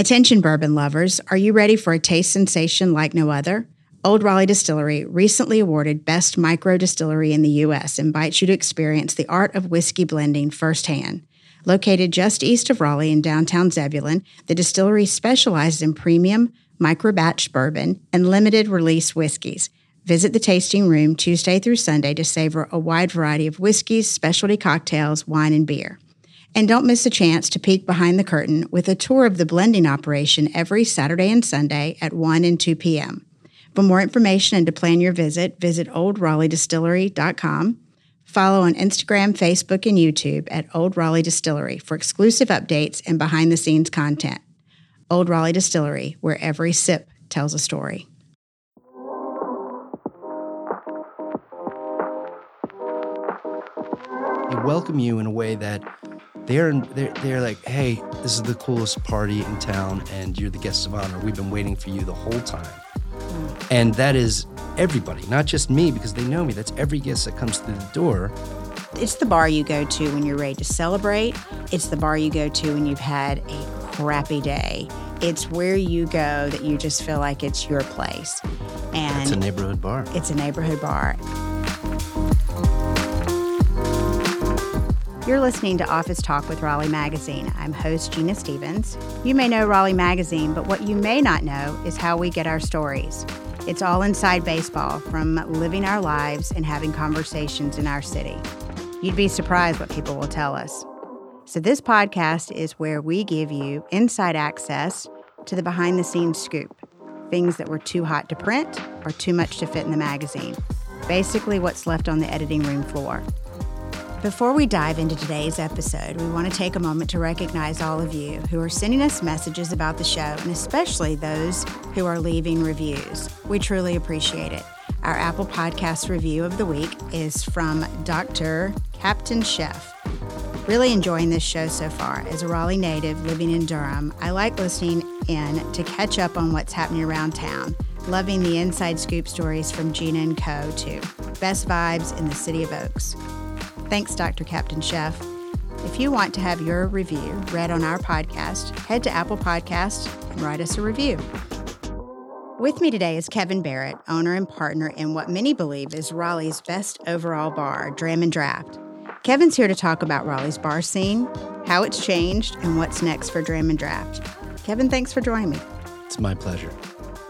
Attention, bourbon lovers, are you ready for a taste sensation like no other? Old Raleigh Distillery, recently awarded Best Micro Distillery in the U.S., invites you to experience the art of whiskey blending firsthand. Located just east of Raleigh in downtown Zebulon, the distillery specializes in premium, micro batch bourbon, and limited release whiskeys. Visit the tasting room Tuesday through Sunday to savor a wide variety of whiskeys, specialty cocktails, wine, and beer. And don't miss a chance to peek behind the curtain with a tour of the blending operation every Saturday and Sunday at 1 and 2 p.m. For more information and to plan your visit, visit oldraleighDistillery.com. Follow on Instagram, Facebook, and YouTube at Old Raleigh Distillery for exclusive updates and behind the scenes content. Old Raleigh Distillery, where every sip tells a story. They welcome you in a way that they're they're they're like, hey, this is the coolest party in town, and you're the guest of honor. We've been waiting for you the whole time, hmm. and that is everybody, not just me, because they know me. That's every guest that comes through the door. It's the bar you go to when you're ready to celebrate. It's the bar you go to when you've had a crappy day. It's where you go that you just feel like it's your place. And It's a neighborhood bar. It's a neighborhood bar. You're listening to Office Talk with Raleigh Magazine. I'm host Gina Stephens. You may know Raleigh Magazine, but what you may not know is how we get our stories. It's all inside baseball, from living our lives and having conversations in our city. You'd be surprised what people will tell us. So, this podcast is where we give you inside access to the behind the scenes scoop things that were too hot to print or too much to fit in the magazine. Basically, what's left on the editing room floor. Before we dive into today's episode, we want to take a moment to recognize all of you who are sending us messages about the show, and especially those who are leaving reviews. We truly appreciate it. Our Apple Podcast review of the week is from Dr. Captain Chef. Really enjoying this show so far. As a Raleigh native living in Durham, I like listening in to catch up on what's happening around town. Loving the inside scoop stories from Gina and Co. too. Best vibes in the city of Oaks. Thanks, Dr. Captain Chef. If you want to have your review read on our podcast, head to Apple Podcast and write us a review. With me today is Kevin Barrett, owner and partner in what many believe is Raleigh's best overall bar, Dram and Draught. Kevin's here to talk about Raleigh's bar scene, how it's changed, and what's next for Dram and Draught. Kevin, thanks for joining me. It's my pleasure.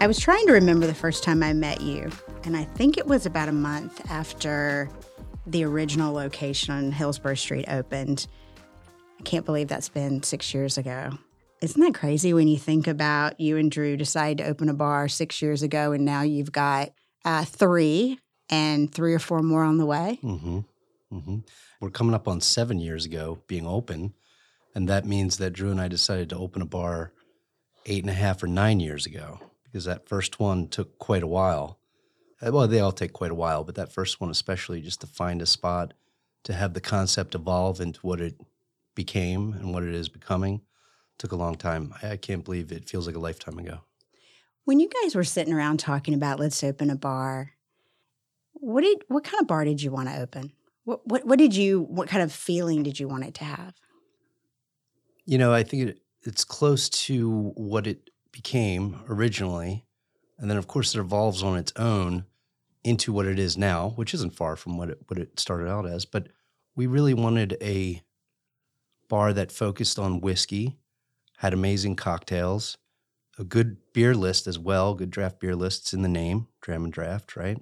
I was trying to remember the first time I met you, and I think it was about a month after the original location on Hillsborough Street opened. I can't believe that's been six years ago. Isn't that crazy when you think about you and Drew decided to open a bar six years ago, and now you've got uh, three and three or four more on the way? hmm hmm We're coming up on seven years ago being open, and that means that Drew and I decided to open a bar eight and a half or nine years ago because that first one took quite a while. Uh, Well, they all take quite a while, but that first one especially, just to find a spot to have the concept evolve into what it became and what it is becoming, took a long time. I, I can't believe it feels like a lifetime ago. When you guys were sitting around talking about let's open a bar, what did what kind of bar did you want to open? What what what did you what kind of feeling did you want it to have? You know, I think it, it's close to what it became originally. And then, of course, it evolves on its own into what it is now, which isn't far from what it, what it started out as. But we really wanted a bar that focused on whiskey, had amazing cocktails, a good beer list as well, good draft beer lists in the name, Dram and Draught, right?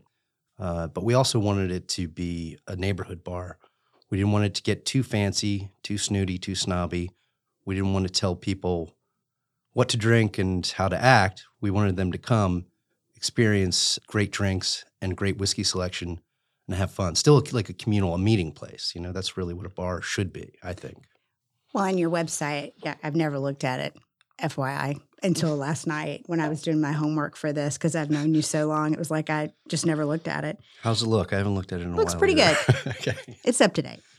Uh, but we also wanted it to be a neighborhood bar. We didn't want it to get too fancy, too snooty, too snobby. We didn't want to tell people what to drink and how to act. We wanted them to come, experience great drinks and great whiskey selection, and have fun. Still like a communal, a meeting place. You know, that's really what a bar should be, I think. Well, on your website, yeah, I've never looked at it, FYI, until last night when I was doing my homework for this because I've known you so long. It was like I just never looked at it. How's it look? I haven't looked at it in a Looks while. pretty either. okay. It's up to date.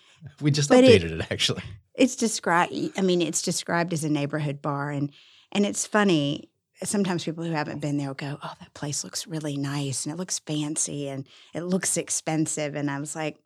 We just But it- updated it, actually. It's described. I mean, it's described as a neighborhood bar, and and it's funny. Sometimes people who haven't been there will go, "Oh, that place looks really nice, and it looks fancy, and it looks expensive." And I was like,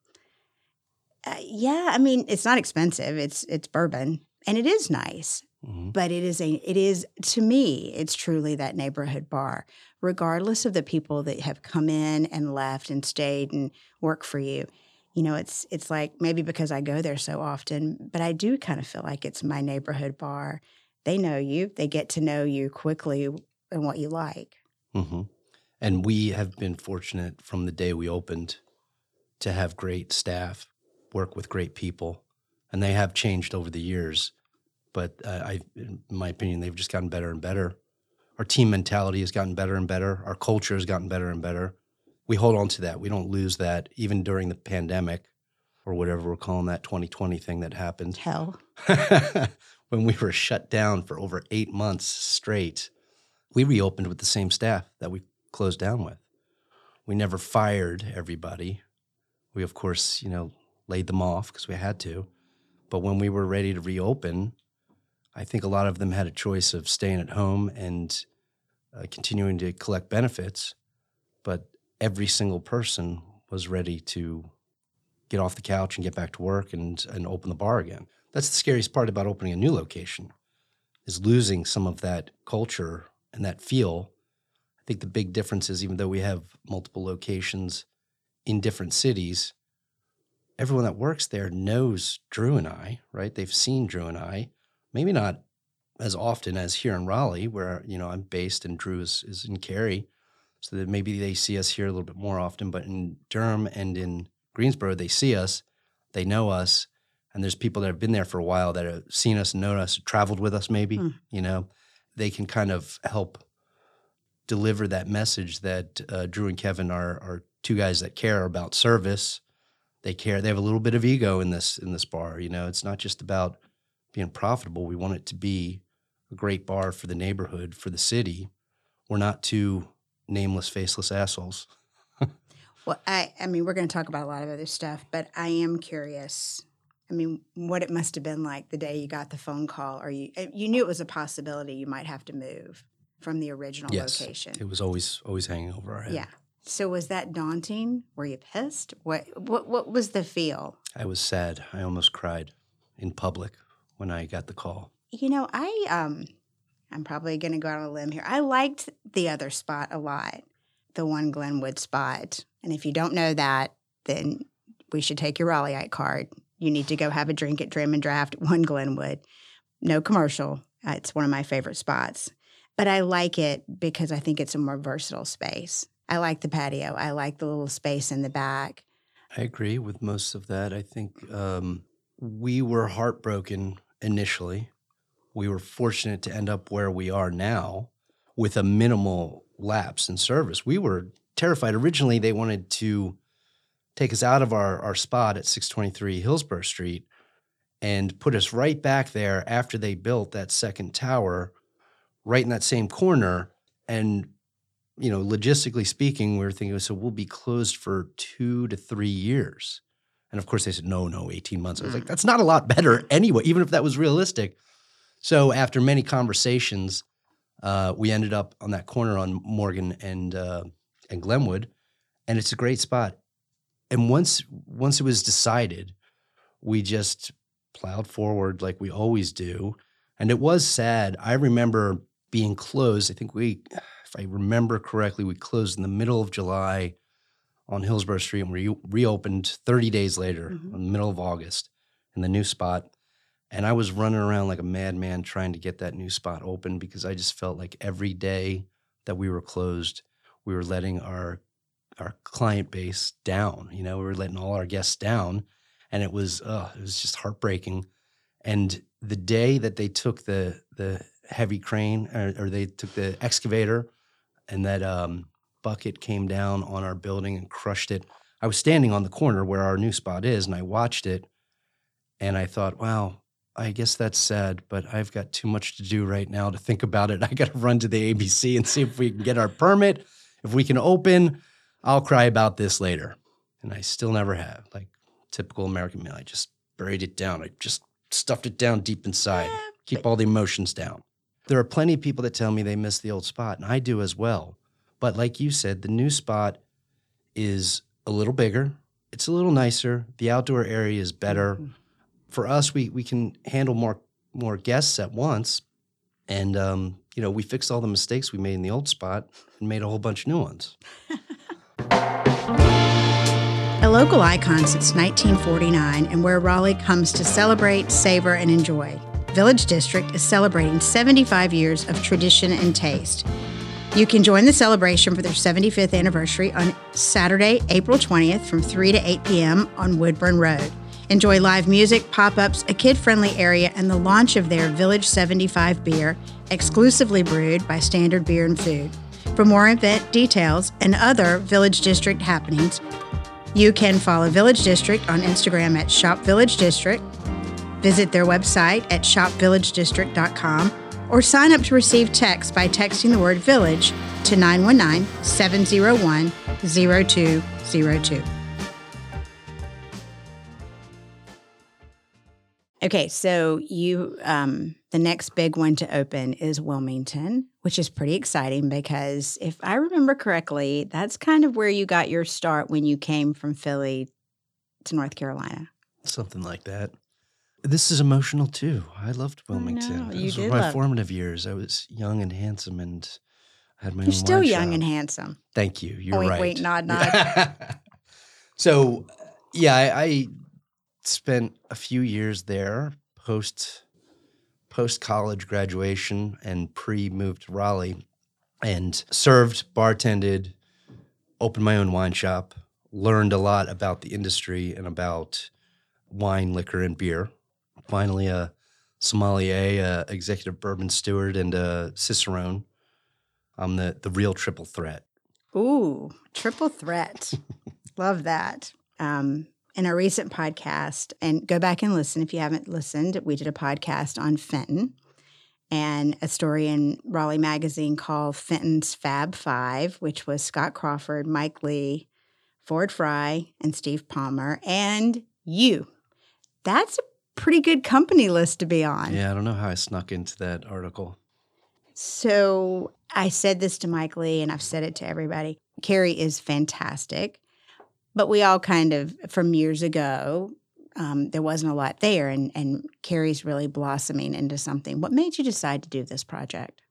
uh, "Yeah, I mean, it's not expensive. It's it's bourbon, and it is nice, Mhm. but it is a it is to me it's truly that neighborhood bar regardless of the people that have come in and left and stayed and work for you you know it's it's like maybe because i go there so often but i do kind of feel like it's my neighborhood bar they know you they get to know you quickly and what you like hmm And we have been fortunate from the day we opened to have great staff, work with great people, and they have changed over the years. But uh, I, in my opinion, they've just gotten better and better. Our team mentality has gotten better and better. Our culture has gotten better and better. We hold on to that. We don't lose that, even during the pandemic or whatever we're calling that 2020 thing that happened. hell when we were shut down for over eight months straight, we reopened with the same staff that we closed down with. We never fired everybody. We, of course, you know, laid them off because we had to. But when we were ready to reopen, I think a lot of them had a choice of staying at home and uh, continuing to collect benefits. But every single person was ready to get off the couch and get back to work and, and open the bar again. That's the scariest part about opening a new location is losing some of that culture and that feel. I think the big difference is even though we have multiple locations in different cities, everyone that works there knows Drew and I, right? They've seen Drew and I, maybe not as often as here in Raleigh, where you know I'm based and Drew is, is in Cary, so that maybe they see us here a little bit more often. But in Durham and in Greensboro, they see us, they know us, and there's people that have been there for a while that have seen us, known us, traveled with us. Maybe Hmm. you know, they can kind of help deliver that message that uh, Drew and Kevin are are two guys that care about service. They care. They have a little bit of ego in this in this bar. You know, it's not just about being profitable. We want it to be a great bar for the neighborhood, for the city. We're not two nameless, faceless assholes. Well, I, I mean, we're going to talk about a lot of other stuff, but I am curious. I mean, what it must have been like the day you got the phone call, or you you knew it was a possibility you might have to move from the original yes, location. it was always always hanging over our head. Yeah. So was that daunting? Were you pissed? What what what was the feel? I was sad. I almost cried in public when I got the call. You know, I um I'm probably going to go out on a limb here. I liked the other spot a lot, the one Glenwood spot. And if you don't know that, then we should take your Raleighite card. You need to go have a drink at Dram and Draught, one Glenwood. No commercial. Uh, It's one of my favorite spots. But I like it because I think it's a more versatile space. I like the patio. I like the little space in the back. I agree with most of that. I think um, we were heartbroken initially. We were fortunate to end up where we are now with a minimal lapse in service. We were terrified. Originally, they wanted to take us out of our, our spot at 623 Hillsborough Street and put us right back there after they built that second tower, right in that same corner. And you know, logistically speaking, we were thinking, so we'll be closed for two to three years. And of course, they said, no, no, 18 months. I was like, that's not a lot better anyway, even if that was realistic. So after many conversations, uh, we ended up on that corner on Morgan and uh, and Glenwood, and it's a great spot. And once once it was decided, we just plowed forward like we always do. And it was sad. I remember being closed. I think we, if I remember correctly, we closed in the middle of July on Hillsborough Street and we reopened 30 days later Mhm. in the middle of August in the new spot. And I was running around like a madman trying to get that new spot open because I just felt like every day that we were closed, we were letting our our client base down. You know, we were letting all our guests down, and it was uh, it was just heartbreaking. And the day that they took the the heavy crane or, or they took the excavator, and that um, bucket came down on our building and crushed it. I was standing on the corner where our new spot is, and I watched it, and I thought, wow. I guess that's sad, but I've got too much to do right now to think about it. I got to run to the ABC and see if we can get our permit, if we can open. I'll cry about this later. And I still never have. Like typical American male, I just buried it down. I just stuffed it down deep inside, keep all the emotions down. There are plenty of people that tell me they miss the old spot, and I do as well. But like you said, the new spot is a little bigger, it's a little nicer, the outdoor area is better. Mhm. For us, we, we can handle more more guests at once. And, um, you know, we fixed all the mistakes we made in the old spot and made a whole bunch of new ones. A local icon since 1949 and where Raleigh comes to celebrate, savor, and enjoy. Village District is celebrating 75 years of tradition and taste. You can join the celebration for their 75th anniversary on Saturday, April 20th from 3 to 8 p.m. on Woodburn Road. Enjoy live music, pop ups, a kid friendly area, and the launch of their Village 75 beer, exclusively brewed by Standard Beer and Food. For more event details and other Village District happenings, you can follow Village District on Instagram at Shop Village District, visit their website at shopvillagedistrict.com, or sign up to receive text by texting the word village to 919 701 0202. Okay, so you um, the next big one to open is Wilmington, which is pretty exciting because if I remember correctly, that's kind of where you got your start when you came from Philly to North Carolina. Something like that. This is emotional too. I loved Wilmington. know, Those you were did my formative years. I was young and handsome and had my You're still young shop. and handsome. Thank you. You're Wink, right. wink, nod, nod. so, yeah, I, I spent a few years there post post college graduation and pre moved to Raleigh, and served, bartended, opened my own wine shop, learned a lot about the industry and about wine, liquor, and beer. Finally, a sommelier, a executive bourbon steward, and a cicerone. I'm the the real triple threat. Ooh, triple threat. Love that. Um, in a recent podcast, and go back and listen if you haven't listened, we did a podcast on Fenton and a story in Raleigh Magazine called Fenton's Fab Five, which was Scott Crawford, Mike Lee, Ford Fry, and Steve Palmer, and you. That's a pretty good company list to be on. Yeah, I don't know how I snuck into that article. So I said this to Mike Lee, and I've said it to everybody. Cary is fantastic, but we all kind of from years ago. Um, there wasn't a lot there, and and Cary's really blossoming into something. What made you decide to do this project?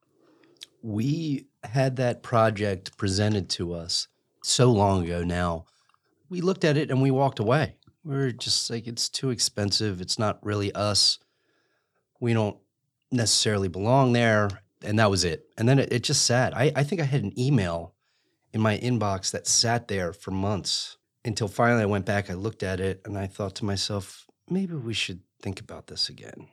We had that project presented to us so long ago now. We looked at it and we walked away. We were just like, it's too expensive. It's not really us. We don't necessarily belong there. And that was it. And then it, it just sat. I, I think I had an email in my inbox that sat there for months until finally I went back. I looked at it and I thought to myself, maybe we should think about this again.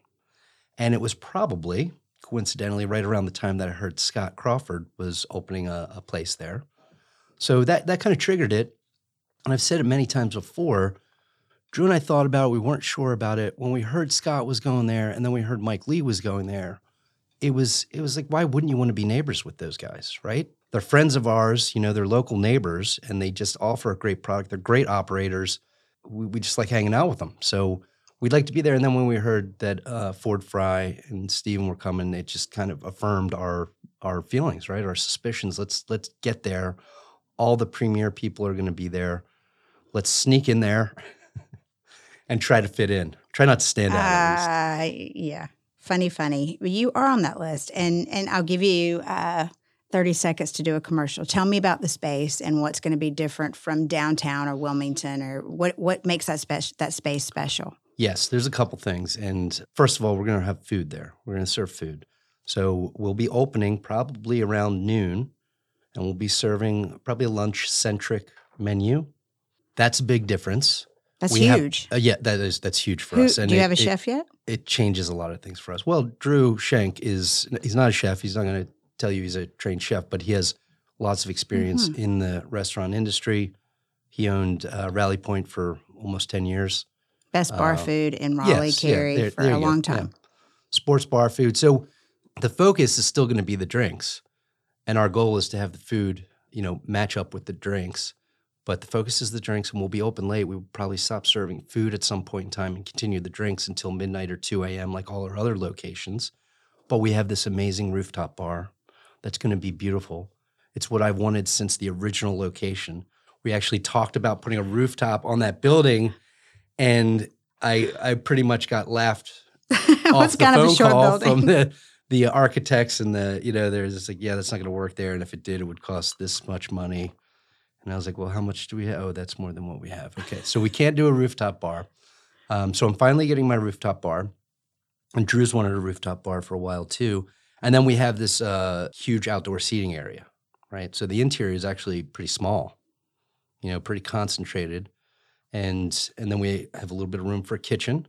And it was probably coincidentally right around the time that I heard Scott Crawford was opening a, a place there. So that that kind of triggered it. And I've said it many times before. Drew and I thought about it. We weren't sure about it. When we heard Scott was going there, and then we heard Mike Lee was going there, it was it was like, why wouldn't you want to be neighbors with those guys, right? They're friends of ours, you know, they're local neighbors, and they just offer a great product. They're great operators. We, we just like hanging out with them. So we'd like to be there. And then when we heard that uh, Ford Fry and Steven were coming, it just kind of affirmed our our feelings, right? Our suspicions. Let's let's get there. All the premier people are going to be there. Let's sneak in there and try to fit in. Try not to stand out. Uh, yeah, funny, funny. You are on that list, and and I'll give you uh, thirty seconds to do a commercial. Tell me about the space and what's going to be different from downtown or Wilmington, or what what makes that special that space special. Yes, there's a couple things. And first of all, we're going to have food there. We're going to serve food. So we'll be opening probably around noon and we'll be serving probably a lunch centric menu. That's a big difference. That's We have- huge. Uh, yeah, that is that's huge for Who, us. do And you it- have a it- chef yet? It changes a lot of things for us. Well, Drew Schenk is he's not a chef. He's not going to tell you he's a trained chef, but he has lots of experience Mm-hmm. in the restaurant industry. He owned uh, Rally Point for almost ten years. Best bar uh, food in Raleigh, yes, yeah, Cary there- for there a you go, long yeah. time. sports bar food. So the focus is still going to be the drinks. And our goal is to have the food, you know, match up with the drinks. But the focus is the drinks and we'll be open late. We will probably stop serving food at some point in time and continue the drinks until midnight or 2 a.m. like all our other locations. But we have this amazing rooftop bar that's going to be beautiful. It's what I've wanted since the original location. We actually talked about putting a rooftop on that building and I I pretty much got laughed What's kind of a short building? from the the architects and the you know there's just like yeah that's not going to work there and if it did it would cost this much money and i was like well how much do we have oh that's more than what we have okay so we can't do a rooftop bar um, so i'm finally getting my rooftop bar and drew's wanted a rooftop bar for a while too and then we have this uh, huge outdoor seating area right so the interior is actually pretty small you know pretty concentrated and and then we have a little bit of room for a kitchen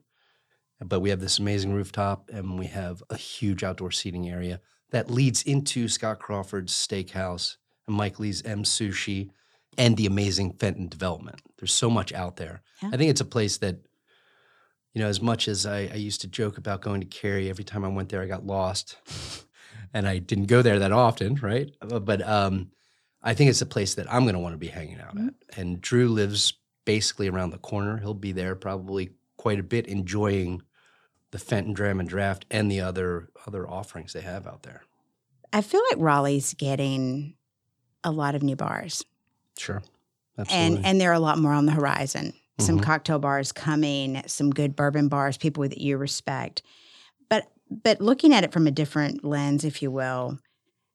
but we have this amazing rooftop and we have a huge outdoor seating area that leads into Scott Crawford's Steakhouse and Mike Lee's M Sushi and the amazing Fenton development. There's so much out there. Yeah. I think it's a place that, you know, as much as I, I used to joke about going to Cary, every time I went there, I got lost. and I didn't go there that often, right? Uh, But um, I think it's a place that I'm going to want to be hanging out at. And Drew lives basically around the corner. He'll be there probably quite a bit, enjoying the Fenton Dram and Draught and the other other offerings they have out there. I feel like Raleigh's getting a lot of new bars. Sure, absolutely. and and there are a lot more on the horizon. Some Mhm. cocktail bars coming, some good bourbon bars, people that you respect. But but looking at it from a different lens, if you will,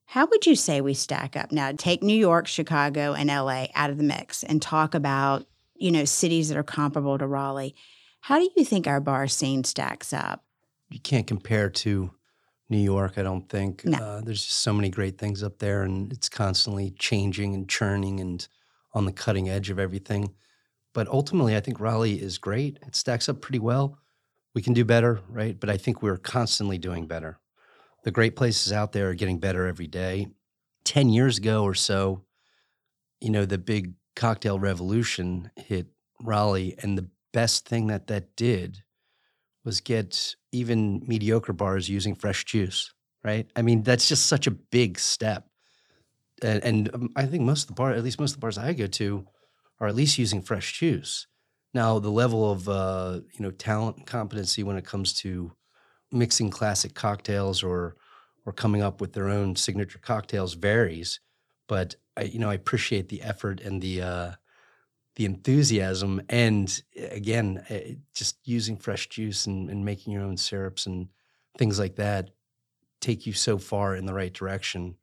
how would you say we stack up now? Take New York, Chicago, and LA out of the mix and talk about you know cities that are comparable to Raleigh. How do you think our bar scene stacks up? you can't compare to New York. I don't think No. uh, there's just so many great things up there, and it's constantly changing and churning and on the cutting edge of everything. But ultimately, I think Raleigh is great. It stacks up pretty well. We can do better, right? But I think we're constantly doing better. The great places out there are getting better every day. 10 years ago or so, you know, the big cocktail revolution hit Raleigh. And the best thing that that did was get even mediocre bars using fresh juice, right? I mean, that's just such a big step. And, and um, I think most of the bar, at least most of the bars I go to, are at least using fresh juice. Now, the level of uh, you know talent and competency when it comes to mixing classic cocktails or or coming up with their own signature cocktails varies. But I, you know, I appreciate the effort and the uh, the enthusiasm, and uh, again, eh, just using fresh juice and, and making your own syrups and things like that take you so far in the right direction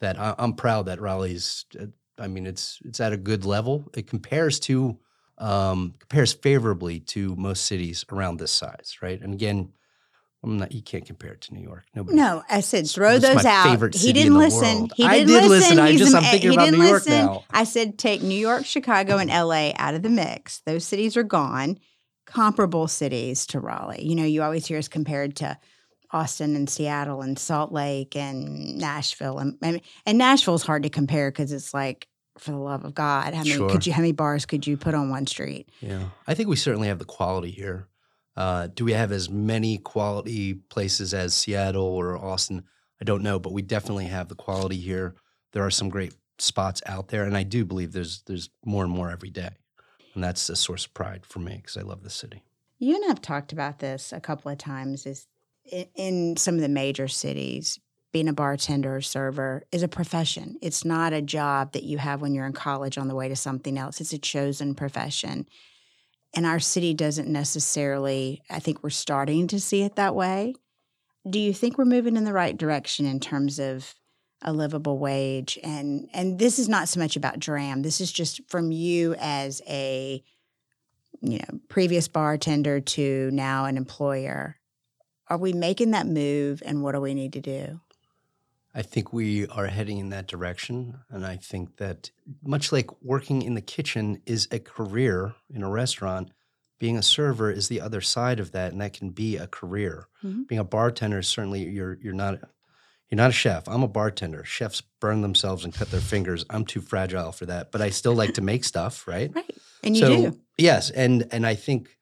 that I, I'm proud that Raleigh's. I mean, it's it's at a good level. It compares to um, compares favorably to most cities around this size, right? And again, I'm not. You can't compare it to New York. Nobody. No, I said throw those out. He didn't listen. He I didn't did listen. listen. I just- I'm thinking he about didn't New York listen. now. I said take New York, Chicago, and LA out of the mix. Those cities are gone. Comparable cities to Raleigh. You know, you always hear us compared to Austin and Seattle and Salt Lake and Nashville. And and, and Nashville's hard to compare because it's like, for the love of God, how many Sure. could you? How many bars could you put on one street? Yeah, I think we certainly have the quality here. Uh, do we have as many quality places as Seattle or Austin? I don't know, but we definitely have the quality here. There are some great spots out there, and I do believe there's there's more and more every day, and that's a source of pride for me because I love the city. You and I've talked about this a couple of times. Is in, some of the major cities, being a bartender or server is a profession. It's not a job that you have when you're in college on the way to something else. It's a chosen profession. And our city doesn't necessarily, I think we're starting to see it that way. Do you think we're moving in the right direction in terms of a livable wage? And and this is not so much about dram. This is just from you as a you know, previous bartender to now an employer. Are we making that move and what do we need to do? I think we are heading in that direction. And I think that much like working in the kitchen is a career in a restaurant, being a server is the other side of that. And that can be a career. Mhm. Being a bartender, certainly you're you're not you're not a chef. I'm a bartender. Chefs burn themselves and cut their fingers. I'm too fragile for that. But I still like to make stuff, right? Right. And you so, do. Yes, and and I think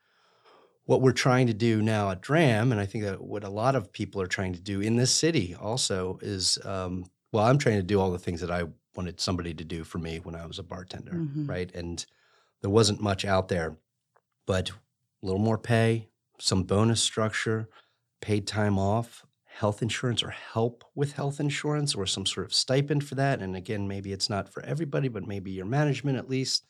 what we're trying to do now at Dram, and I think that what a lot of people are trying to do in this city also is, um, well, I'm trying to do all the things that I wanted somebody to do for me when I was a bartender, Mhm. right? And there wasn't much out there, but a little more pay, some bonus structure, paid time off, health insurance or help with health insurance or some sort of stipend for that. And again, maybe it's not for everybody, but maybe your management at least.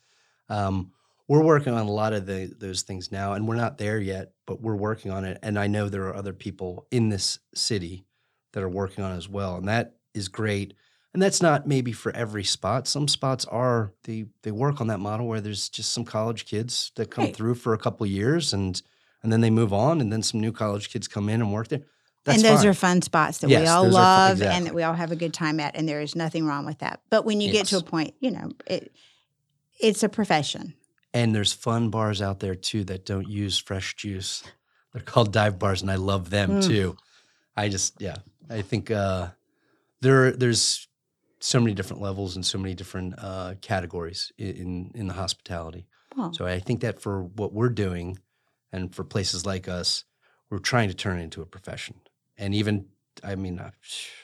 Um, we're working on a lot of the, those things now, and we're not there yet, but we're working on it. And I know there are other people in this city that are working on it as well, and that is great. And that's not maybe for every spot. Some spots are they they work on that model where there's just some college kids that come Right. through for a couple of years and and then they move on, and then some new college kids come in and work there. That's and those fine. are fun spots that we all love exactly. and that we all have a good time at and there is nothing wrong with that but when you get to a point you know it it's a profession And there's fun bars out there too that don't use fresh juice. They're called dive bars, and I love them Mm. too. I just, yeah, I think uh, there there's so many different levels and so many different uh, categories in in the hospitality. well, So I think that for what we're doing, and for places like us, we're trying to turn it into a profession. And even, I mean, I,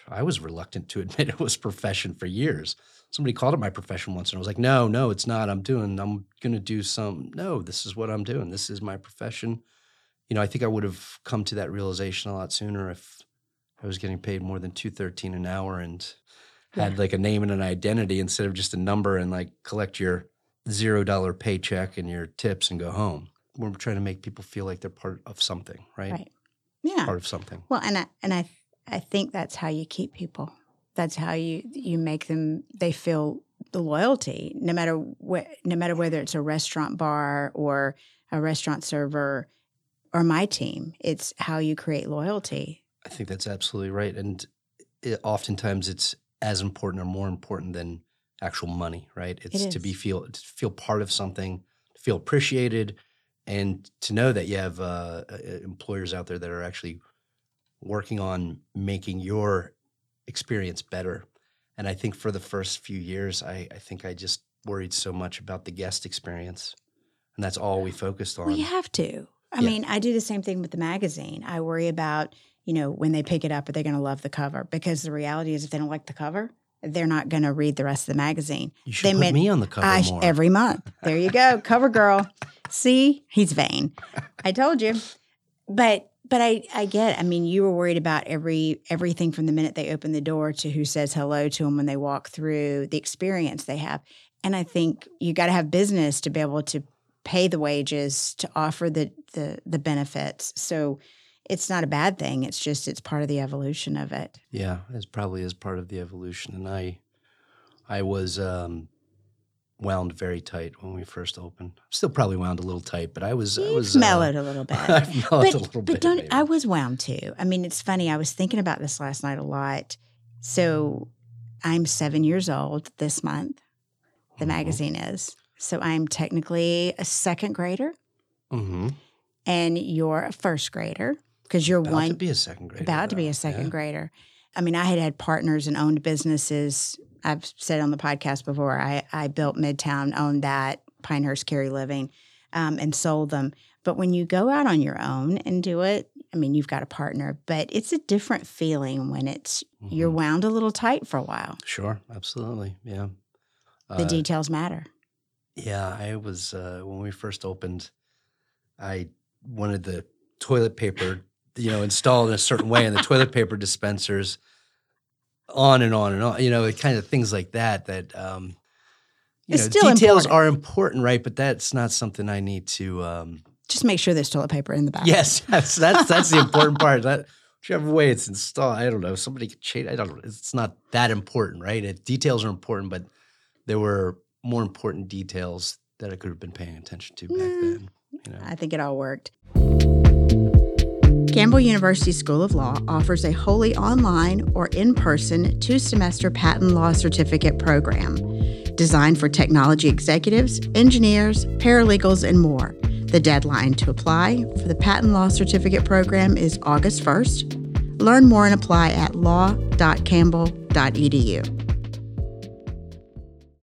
I was reluctant to admit it was profession for years. Somebody called it my profession once, and I was like, "No, no, it's not. I'm doing. I'm going to do some. No, this is what I'm doing. This is my profession." You know, I think I would have come to that realization a lot sooner if I was getting paid more than two thirteen an hour and had like a name and an identity instead of just a number and like collect your zero dollar paycheck and your tips and go home. We're trying to make people feel like they're part of something, right? Right. yeah Part of something. well and I, and I I think that's how you keep people that's how you you make them they feel the loyalty no matter what no matter whether it's a restaurant bar or a restaurant server or my team it's how you create loyalty I think that's absolutely right. And it, oftentimes it's as important or more important than actual money, right? It's to be feel to feel part of something, to feel appreciated, and to know that you have uh, uh, employers out there that are actually working on making your experience better. And I think for the first few years, I, I think I just worried so much about the guest experience, and that's all we focused on. You have to. I Yeah. mean, I do the same thing with the magazine. I worry about, you know, when they pick it up, are they going to love the cover? Because the reality is, if they don't like the cover, they're not going to read the rest of the magazine. You should they put meant- me on the cover I every month. There you go, cover girl. See, he's vain. I told you. But but I I get. I mean, you were worried about every everything from the minute they open the door to who says hello to them when they walk through, the experience they have. And I think you got to have business to be able to pay the wages to offer the the the benefits. So it's not a bad thing. It's just it's part of the evolution of it. Yeah, it's probably is part of the evolution. And I, I was um, wound very tight when we first opened. Still probably wound a little tight, but I was. I was uh, mellowed a little bit. I've mellowed but, a little but bit. don't maybe. I was wound too. I mean, it's funny. I was thinking about this last night a lot. So I'm seven years old this month. The Mhm. magazine is. So I'm technically a second grader, Mhm. and you're a first grader because you're About one to be a second grader. about to be a second Yeah. grader. I mean, I had had partners and owned businesses. I've said on the podcast before, I, I built Midtown, owned that, Pinehurst Cary Living, um, and sold them. But when you go out on your own and do it, I mean, you've got a partner, but it's a different feeling when it's you're Mhm. wound a little tight for a while. Sure, absolutely, yeah. The Uh, details matter. Yeah, I was uh, when we first opened. I wanted the toilet paper, you know, installed in a certain way, and the toilet paper dispensers, on and on and on. You know, kind of things like that. That um, you It's know, details important. are important, right? But that's not something I need to. Um, Just make sure there's toilet paper in the back. yes, that's that's that's the important part. That whichever way it's installed, I don't know. Somebody could change. I don't. know. It's not that important, right? It, details are important, but there were more important details that I could have been paying attention to back Nah. then. You know, I think it all worked. Campbell University School of Law offers a wholly online or in person two semester patent law certificate program designed for technology executives, engineers, paralegals, and more. The deadline to apply for the patent law certificate program is August 1st. Learn more and apply at law.campbell.edu.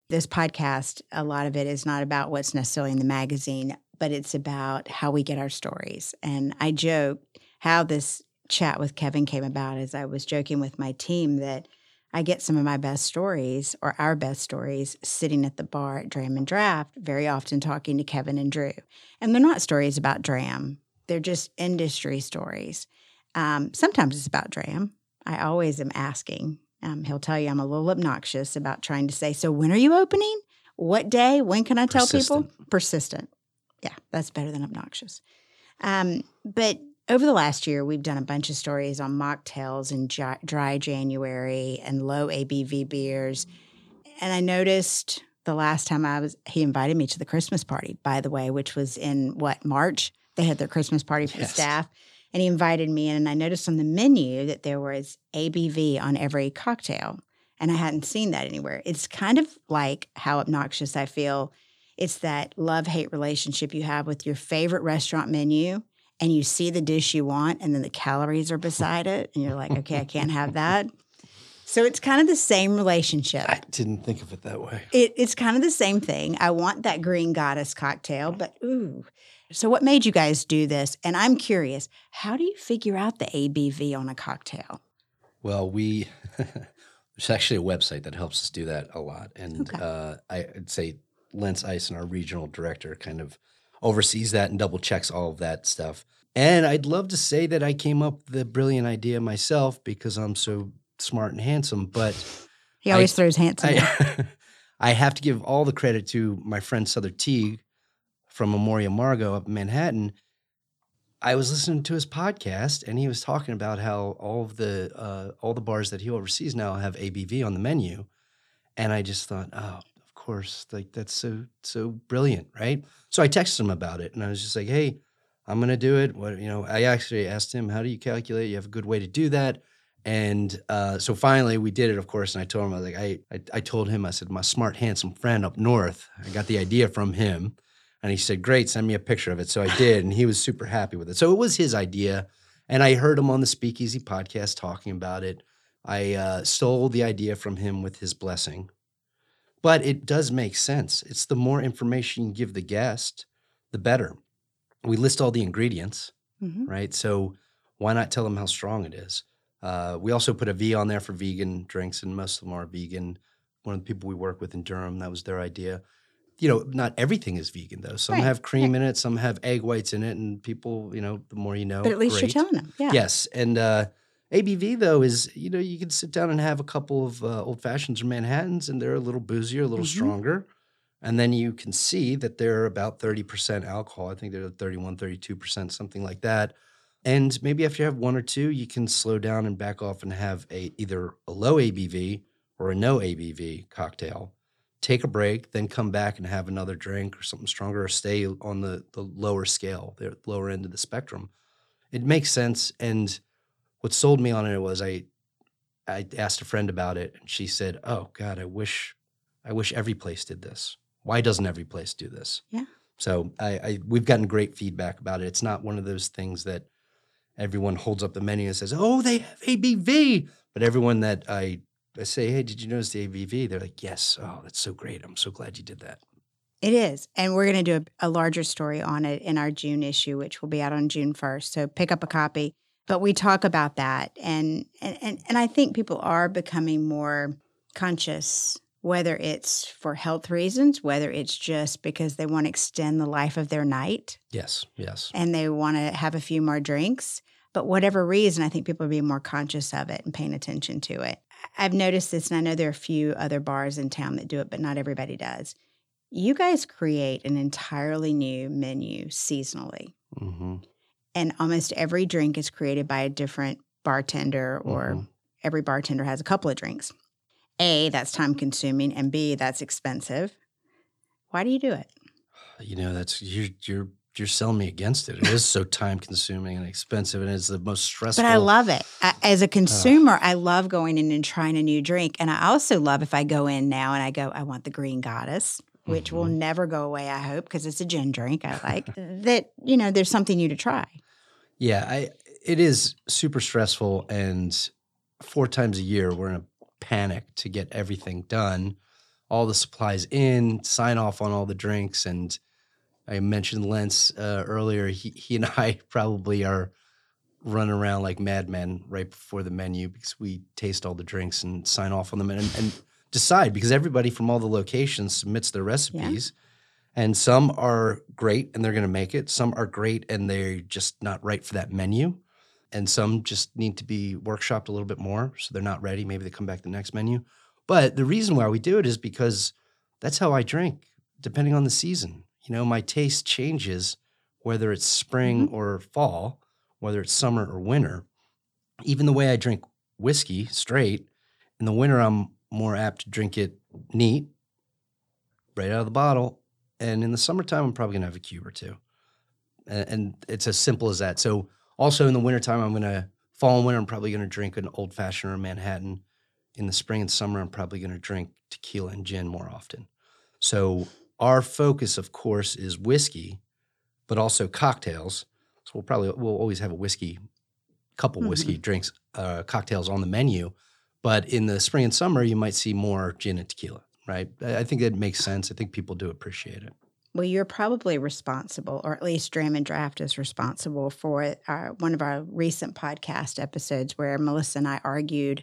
This podcast, a lot of it is not about what's necessarily in the magazine, but it's about how we get our stories. And I joke how this chat with Kevin came about is I was joking with my team that I get some of my best stories or our best stories sitting at the bar at Dram and Draught, very often talking to Kevin and Drew. And they're not stories about Dram, they're just industry stories. Um, sometimes it's about Dram. I always am asking. Um, he'll tell you I'm a little obnoxious about trying to say, So when are you opening? What day? When can I tell people? Persistent. Persistent. Yeah, that's better than obnoxious. Um, but over the last year, we've done a bunch of stories on mocktails and dry, dry January and low ABV beers. And I noticed the last time I was, he invited me to the Christmas party, by the way, which was in what, March? They had their Christmas party for Yes. the staff. And he invited me in, and I noticed on the menu that there was ABV on every cocktail. And I hadn't seen that anywhere. It's kind of like how obnoxious I feel. It's that love hate relationship you have with your favorite restaurant menu, and you see the dish you want, and then the calories are beside it, and you're like, okay, I can't have that. So it's kind of the same relationship. I didn't think of it that way. It, it's kind of the same thing. I want that green goddess cocktail, but ooh. So, what made you guys do this? And I'm curious, how do you figure out the ABV on a cocktail? Well, we there's actually a website that helps us do that a lot, and Okay. uh, I'd say Lance Eisen, our regional director, kind of oversees that and double checks all of that stuff. And I'd love to say that I came up with the brilliant idea myself because I'm so smart and handsome, but He I- always throws handsome. I, I have to give all the credit to my friend Souther Teague from Amor y Amargo up in Manhattan. I was listening to his podcast and he was talking about how all of the uh, all the bars that he oversees now have ABV on the menu, and I just thought, oh, course, like that's so so brilliant, right? So I texted him about it and I was just like, hey, I'm gonna do it. What you know? I actually asked him, how do you calculate? You have a good way to do that? And uh, so finally we did it, of course. And I told him, I was like, I, I, I told him, I said, my smart, handsome friend up north, I got the idea from him. And he said, great, send me a picture of it. So I did. And he was super happy with it. So it was his idea. And I heard him on the Speakeasy podcast talking about it. I uh, stole the idea from him with his blessing. But it does make sense. It's the more information you give the guest, the better. We list all the ingredients Mhm. right? So why not tell them how strong it is? Uh, we also put a V on there for vegan drinks, and most of them are vegan. One of the people we work with in Durham, that was their idea. You know, not everything is vegan though. Some Right, have cream in it, some have egg whites in it, and people, you know, the more you know. But at least great. you're telling them. Yeah. Yes, and uh, ABV though is you know you can sit down and have a couple of uh, old fashions or Manhattans, and they're a little boozier, a little Mhm. stronger, and then you can see that they're about thirty percent alcohol. I think they're 31, 32 percent, something like that. And maybe after you have one or two, you can slow down and back off and have a either a low ABV or a no ABV cocktail. Take a break, then come back and have another drink or something stronger, or stay on the the lower scale, the lower end of the spectrum. It makes sense. And what sold me on it was I I asked a friend about it and she said, Oh God, I wish I wish every place did this. Why doesn't every place do this? Yeah. So I, I we've gotten great feedback about it. It's not one of those things that everyone holds up the menu and says, "Oh, they have ABV," but everyone that I, I say, "Hey, did you notice the ABV?" They're like, "Yes." Oh, that's so great. I'm so glad you did that. It is. And we're going to do a, a larger story on it in our June issue, which will be out on June 1st. So pick up a copy. But we talk about that. And, and, and, I think people are becoming more conscious, whether it's for health reasons, whether it's just because they want to extend the life of their night Yes, yes, and they want to have a few more drinks. But whatever reason, I think people are being more conscious of it and paying attention to it. I've noticed this, and I know there are a few other bars in town that do it, but not everybody does. You guys create an entirely new menu seasonally, hmm and almost every drink is created by a different bartender, or Mhm. every bartender has a couple of drinks. A, that's time consuming, and B, that's expensive. Why do you do it? You know, that's you're you're you're selling me against it. It is so time consuming and expensive, and it's the most stressful. But I love it. I, as a consumer, I love going in and trying a new drink. And I also love if I go in now and I go, I want the Green Goddess, which will never go away, I hope, because it's a gin drink I like. that, you know, there's something new to try. Yeah, I it is super stressful and four times a year we're in a panic to get everything done, all the supplies in, sign off on all the drinks and I mentioned Lentz uh, earlier. He he and I probably are running around like madmen right before the menu because we taste all the drinks and sign off on them and, and decide because everybody from all the locations submits their recipes. And some are great and they're going to make it. Some are great and they're just not right for that menu. And some just need to be workshopped a little bit more. So they're not ready. Maybe they come back the next menu. But the reason why we do it is because that's how I drink, depending on the season. You know, my taste changes whether it's spring Mm-hmm. or fall, whether it's summer or winter. Even the way I drink whiskey straight, in the winter, I'm more apt to drink it neat, right out of the bottle. And in the summertime, I'm probably going to have a cube or two. And, and it's as simple as that. So, also in the wintertime, I'm going to, fall and winter, I'm probably going to drink an old fashioned or a Manhattan. In the spring and summer, I'm probably going to drink tequila and gin more often. So, our focus, of course, is whiskey, but also cocktails. So, we'll probably, we'll always have a whiskey, couple whiskey drinks, uh, cocktails on the menu. But in the spring and summer, you might see more gin and tequila, right? I think it makes sense. I think people do appreciate it. Well, you're probably responsible, or at least Dram and Draught is responsible for our, one of our recent podcast episodes where Melissa and I argued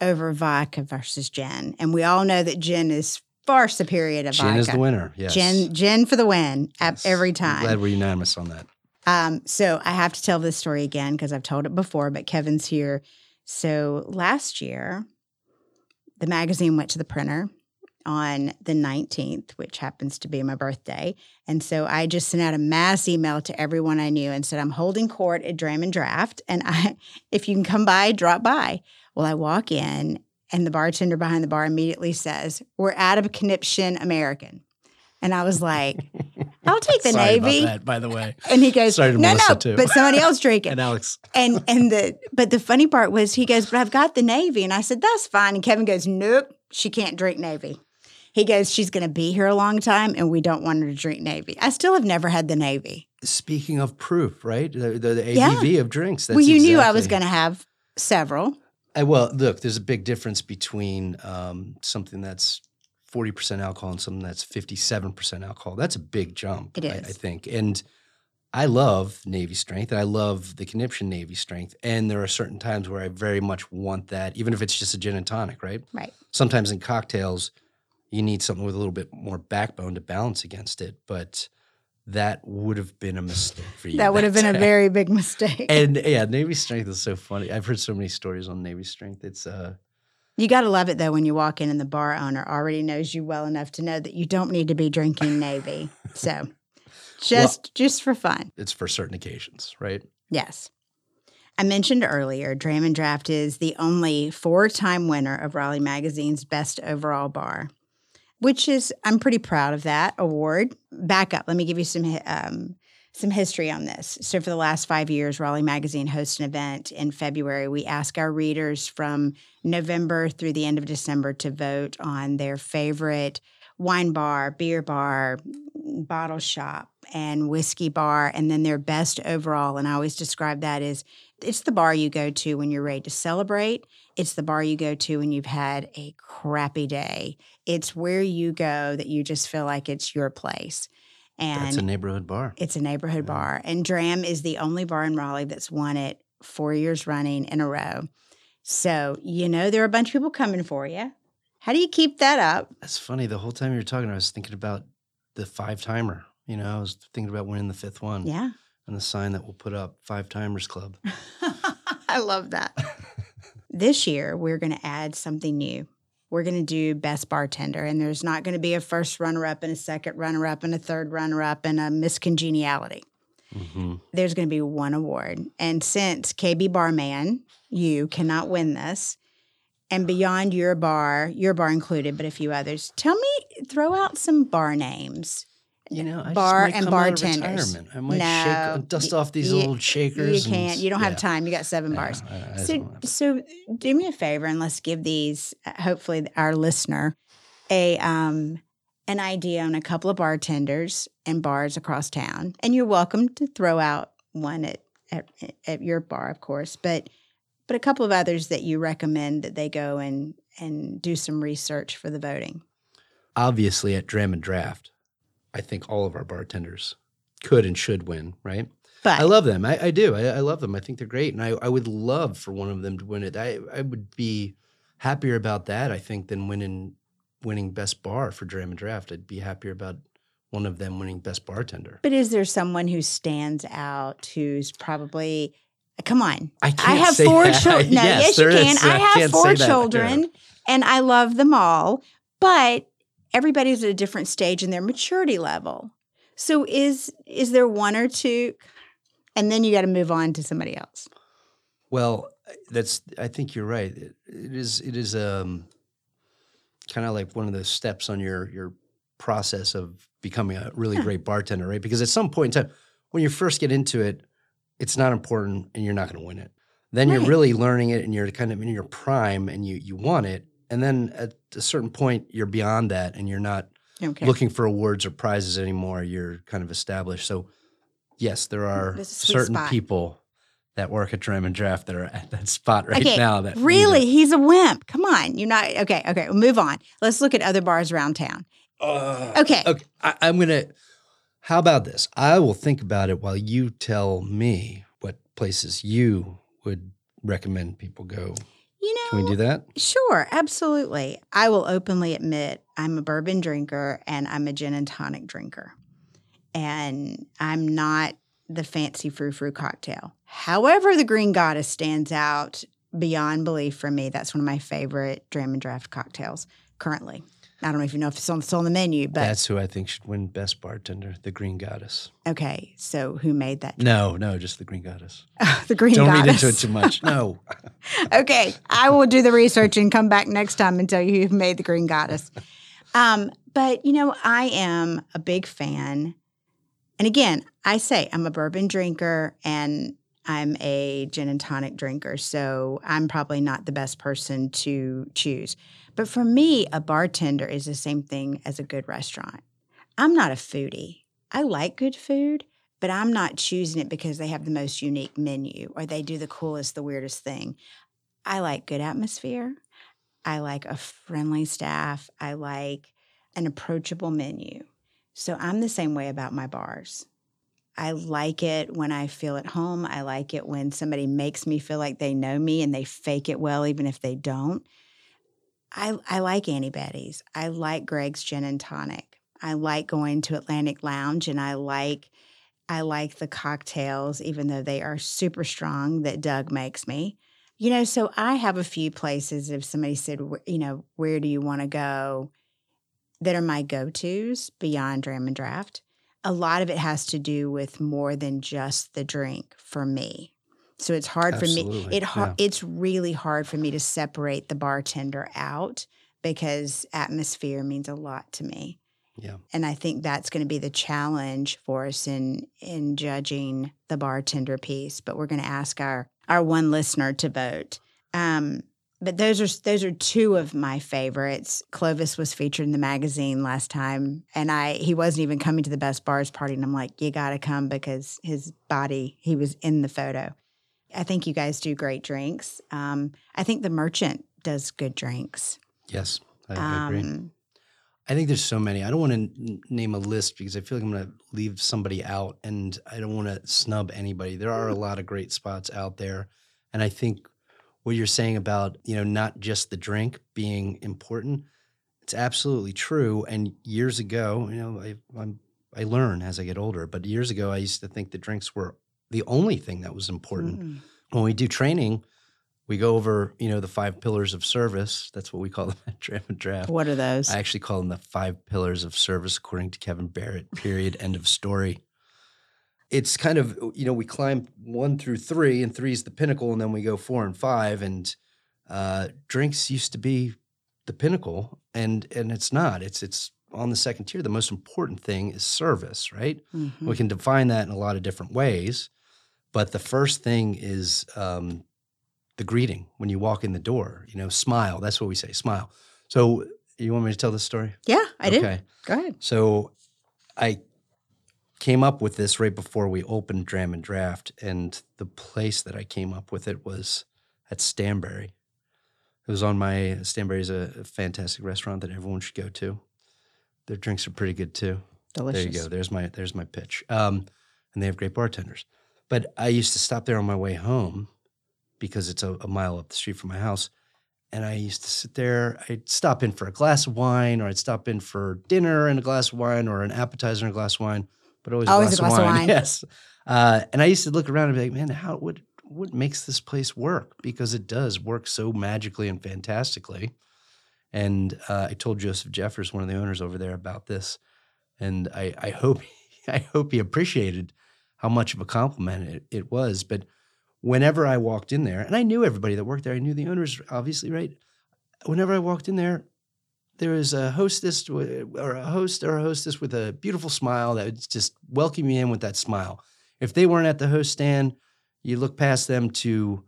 over vodka versus gin. And we all know that gin is far superior to Gin vodka. is the winner. Yes. Gin, gin for the win at Yes. every I'm time. Glad we're unanimous on that. Um, so I have to tell this story again because I've told it before, but Kevin's here. So last year, the magazine went to the printer on the 19th, which happens to be my birthday. And so I just sent out a mass email to everyone I knew and said, I'm holding court at Dram and Draught. And I, if you can come by, drop by. Well, I walk in and the bartender behind the bar immediately says, We're out of Conniption American. And I was like, I'll take the Sorry about Navy. that, by the way. And he goes, Sorry to no, Melissa, no, too. but somebody else drink it. And Alex, and and the but the funny part was he goes, but I've got the Navy, and I said that's fine. And Kevin goes, nope, she can't drink Navy. He goes, she's going to be here a long time, and we don't want her to drink Navy. I still have never had the Navy. speaking of proof, right? The, the, the Yeah. ABV of drinks. That's well, you knew I was going to have several. I, well, look, there's a big difference between um, something that's 40% alcohol and something that's 57% alcohol. That's a big jump, It I, I think. And I love Navy strength. and I love the Conniption Navy strength. And there are certain times where I very much want that, even if it's just a gin and tonic, right? Right. Sometimes in cocktails, you need something with a little bit more backbone to balance against it. But that would have been a mistake for you. That would have been a very big mistake. And yeah, Navy strength is so funny. I've heard so many stories on Navy strength. It's uh you got to love it though when you walk in and the bar owner already knows you well enough to know that you don't need to be drinking Navy. So just just for fun. it's for certain occasions, right? Yes. I mentioned earlier, Dram and Draught is the only four time winner of Raleigh Magazine's Best Overall Bar, which is, I'm pretty proud of that award. Back up, let me give you some, um, some history on this. So, for the last five years, Raleigh Magazine hosts an event in February. We ask our readers from November through the end of December to vote on their favorite wine bar, beer bar, bottle shop, and whiskey bar, and then their best overall. And I always describe that as it's the bar you go to when you're ready to celebrate. It's the bar you go to when you've had a crappy day. It's where you go that you just feel like it's your place. And That's a neighborhood bar. it's a neighborhood Yeah. bar. And Dram is the only bar in Raleigh that's won it four years running in a row. So, you know, there are a bunch of people coming for you. How do you keep that up? That's funny. The whole time you were talking, I was thinking about the five timer. You know, I was thinking about winning the fifth one Yeah. and the sign that we'll put up Five Timers Club. I love that. this year, we're going to add something new. We're going to do best bartender, and there's not going to be a first runner up and a second runner up and a third runner up and a miscongeniality. hmm There's going to be one award. And since KB Barman, you cannot win this, and beyond your bar, your bar included, but a few others, tell me, throw out some bar names. You know, I Bar just might and come out of bartenders. retirement. I might No, shake, dust off these y- old shakers. You can't. You don't have yeah. time. You got seven Yeah, bars. I- I So, so do me a favor and let's give these, uh, hopefully, our listener, a um, an idea on a couple of bartenders and bars across town. And you're welcome to throw out one at at, at your bar, of course, but but a couple of others that you recommend that they go and and do some research for the voting. obviously at Dram and Draught, I think all of our bartenders could and should win, right? But I love them. I, I do. I, I love them. I think they're great. And I, I would love for one of them to win it. I, I would be happier about that, I think, than winning winning best bar for Dram and Draught. I'd be happier about one of them winning best bartender. but is there someone who stands out who's probably come on I I have four children. No, yes, you can. is. I have can't four say that. Yeah. children, and I love them all. But everybody's at a different stage in their maturity level. So is is there one or two and then you got to move on to somebody else. Well, that's I think you're right. It, it is it is um kind of like one of the steps on your your process of becoming a really Yeah. great bartender, right? Because at some point in time, when you first get into it, it's not important and you're not going to win it. Then you're really learning it and you're kind of in your prime and you you want it. And then at a certain point, you're beyond that and you're not Okay. looking for awards or prizes anymore. You're kind of established. So, yes, there are There's a sweet certain spot. people that work at Dram and Draught that are at that spot right okay, now. That really, he's a wimp. Come on, you're not okay. Okay, we'll move on. Let's look at other bars around town. Uh, Okay, okay. I, I'm gonna. How about this? I will think about it while you tell me what places you would recommend people go. You know, Can we do that? Sure, absolutely. I will openly admit I'm a bourbon drinker and I'm a gin and tonic drinker. And I'm not the fancy frou frou cocktail. However, the Green Goddess stands out beyond belief for me. That's one of my favorite Dram and Draught cocktails currently. I don't know if you know if it's on, it's on the menu, but That's who I think should win Best Bartender, the Green Goddess. okay. So who made that? No, no, just the Green Goddess. the Green Goddess. Don't Goddess. read into it too much. No. okay, I will do the research and come back next time and tell you who made the Green Goddess. Um, but you know, I am a big fan. And again, I say I'm a bourbon drinker and I'm a gin and tonic drinker, so I'm probably not the best person to choose. But for me, a bartender is the same thing as a good restaurant. I'm not a foodie. I like good food, but I'm not choosing it because they have the most unique menu or they do the coolest, the weirdest thing. I like good atmosphere. I like a friendly staff. I like an approachable menu. So I'm the same way about my bars. I like it when I feel at home. I like it when somebody makes me feel like they know me and they fake it well, even if they don't. I, I like Annie Betty's. I like Greg's Gin and Tonic. I like going to Atlantic Lounge and I like I like the cocktails, even though they are super strong that Doug makes me. You know, so I have a few places. If somebody said, you know, where do you want to go? That are my go tos beyond Dram and Draught. A lot of it has to do with more than just the drink for me. So it's hard for me. It yeah. it's really hard for me to separate the bartender out because atmosphere means a lot to me Yeah. and I think that's going to be the challenge for us in in judging the bartender piece. But we're going to ask our our one listener to vote. Um, but those are those are two of my favorites. Clovis was featured in the magazine last time, and I he wasn't even coming to the best bars party, and I'm like, you got to come because his body he was in the photo. I think you guys do great drinks. Um, I think the merchant does good drinks. Yes. I, I agree. Um, I think there's so many. I don't want to n- name a list because I feel like I'm going to leave somebody out and I don't want to snub anybody. There are a lot of great spots out there. And I think what you're saying about, you know, not just the drink being important, it's absolutely true. And years ago, you know, I, I'm, I learn as I get older, but years ago, I used to think that drinks were the only thing that was important. mm. When we do training, we go over, you know, the five pillars of service. That's what we call them at and Draught. What are those? I actually call them the five pillars of service, according to Kevin Barrett. Period. End of story. It's kind of you know we climb one through three, and three is the pinnacle, and then we go four and five. And uh, drinks used to be the pinnacle, and and it's not. It's it's on the second tier. The most important thing is service, right? Mhm. We can define that in a lot of different ways, but the first thing is um, the greeting when you walk in the door. You know, smile. That's what we say. Smile. So you want me to tell this story? Yeah, I do. Okay. Go ahead. So I came up with this right before we opened Dram and Draught, and the place that I came up with it was at Stanbury. It was on my Stanbury is a fantastic restaurant that everyone should go to. Their drinks are pretty good too. Delicious. There you go. There's my there's my pitch. Um, and they have great bartenders. But I used to stop there on my way home because it's a, a mile up the street from my house. And I used to sit there. I'd stop in for a glass of wine, or I'd stop in for dinner and a glass of wine, or an appetizer and a glass of wine. But always, Always a glass, of, wine. wine. Yes. Uh, and I used to look around and be like, man, how what what makes this place work? Because it does work so magically and fantastically. And uh, I told Joseph Jeffers, one of the owners over there, about this, and I, I hope I hope he appreciated how much of a compliment it, it was. But whenever I walked in there, and I knew everybody that worked there, I knew the owners, obviously, right? Whenever I walked in there, there was a hostess or a host or a hostess with a beautiful smile that would just welcome you in with that smile. If they weren't at the host stand, you look past them to,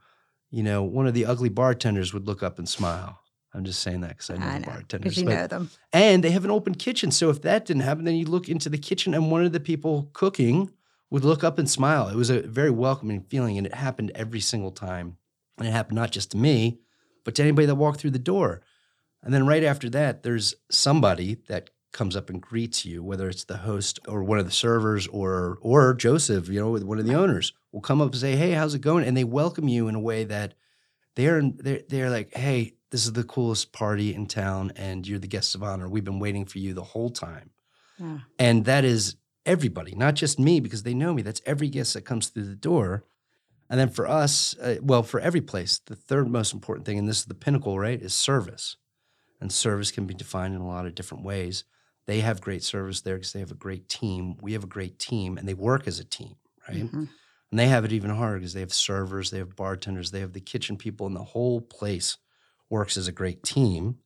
you know, one of the ugly bartenders would look up and smile. I'm just saying that because I know I the know, bartenders. you but- know them. and they have an open kitchen. So if that didn't happen, then you look into the kitchen and one of the people cooking would look up and smile. It was a very welcoming feeling, and it happened every single time. And it happened not just to me, but to anybody that walked through the door. And then right after that, there's somebody that comes up and greets you, whether it's the host or one of the servers or or Joseph, you know, one of the owners will come up and say, "Hey, how's it going?" And they welcome you in a way that they're they're they're like, "Hey, this is the coolest party in town, and you're the guest of honor. We've been waiting for you the whole time." Yeah. And that is everybody, not just me, because they know me. That's every guest that comes through the door. And then for us, uh, well, for every place, the third most important thing, and this is the pinnacle, right, is service. And service can be defined in a lot of different ways. They have great service there because they have a great team. We have a great team, and they work as a team, right? Mhm. And they have it even harder because they have servers, they have bartenders, they have the kitchen people, and the whole place works as a great team.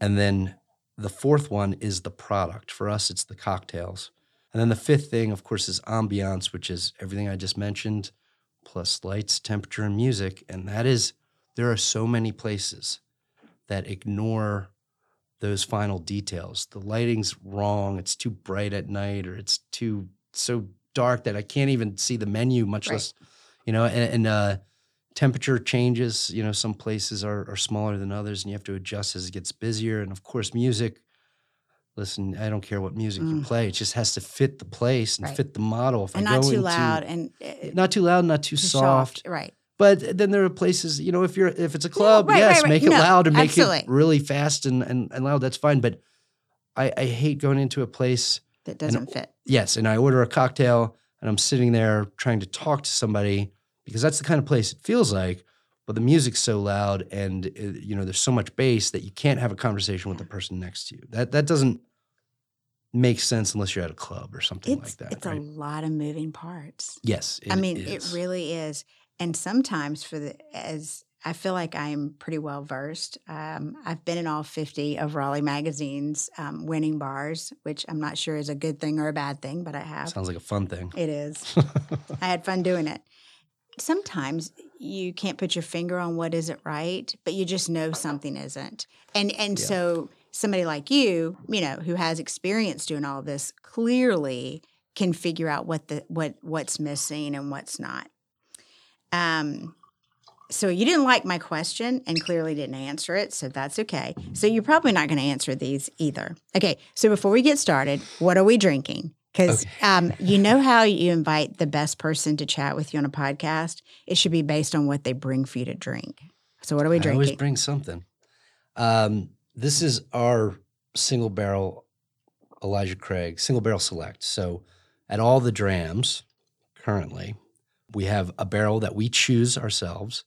And then the fourth one is the product. For us, it's the cocktails. And then the fifth thing, of course, is ambiance, which is everything I just mentioned, plus lights, temperature, and music. And that is, there are so many places that ignore those final details. The lighting's wrong, it's too bright at night, or it's too so dark that I can't even see the menu, much Right. less, you know, and, and uh, temperature changes. You know, some places are, are smaller than others, and you have to adjust as it gets busier. And of course, music. Listen, I don't care what music you Mm. play; it just has to fit the place and Right. fit the model. If And I not too into- loud and uh, not too loud, not too, too soft. Right. But then there are places, you know, if you're if it's a club, right, yes, right, right. make it No, loud and make absolutely. it really fast and, and, and loud. That's fine. But I, I hate going into a place That doesn't fit. yes, and I order a cocktail and I'm sitting there trying to talk to somebody because that's the kind of place it feels like. But the music's so loud and uh, you know there's so much bass that you can't have a conversation with the person next to you. That that doesn't make sense unless you're at a club or something It's like that. it's right? a lot of moving parts. yes, I mean, is. it really is. And sometimes for the as I feel like I'm pretty well versed. Um, I've been in all 50 of Raleigh Magazine's um, winning bars, which I'm not sure is a good thing or a bad thing, but I have. sounds like a fun thing. It is. I had fun doing it. Sometimes you can't put your finger on what isn't right, but you just know something isn't. And and Yeah. so somebody like you, you know, who has experience doing all of this, clearly can figure out what the what what's missing and what's not. Um so you didn't like my question and clearly didn't answer it, so that's okay. So you're probably not going to answer these either. Okay, so before we get started, what are we drinking? Because um, you know how you invite the best person to chat with you on a podcast? It should be based on what they bring for you to drink. So what are we I always bring something. Um, this is our single barrel Elijah Craig single barrel select. So at all the drams currently, we have a barrel that we choose ourselves.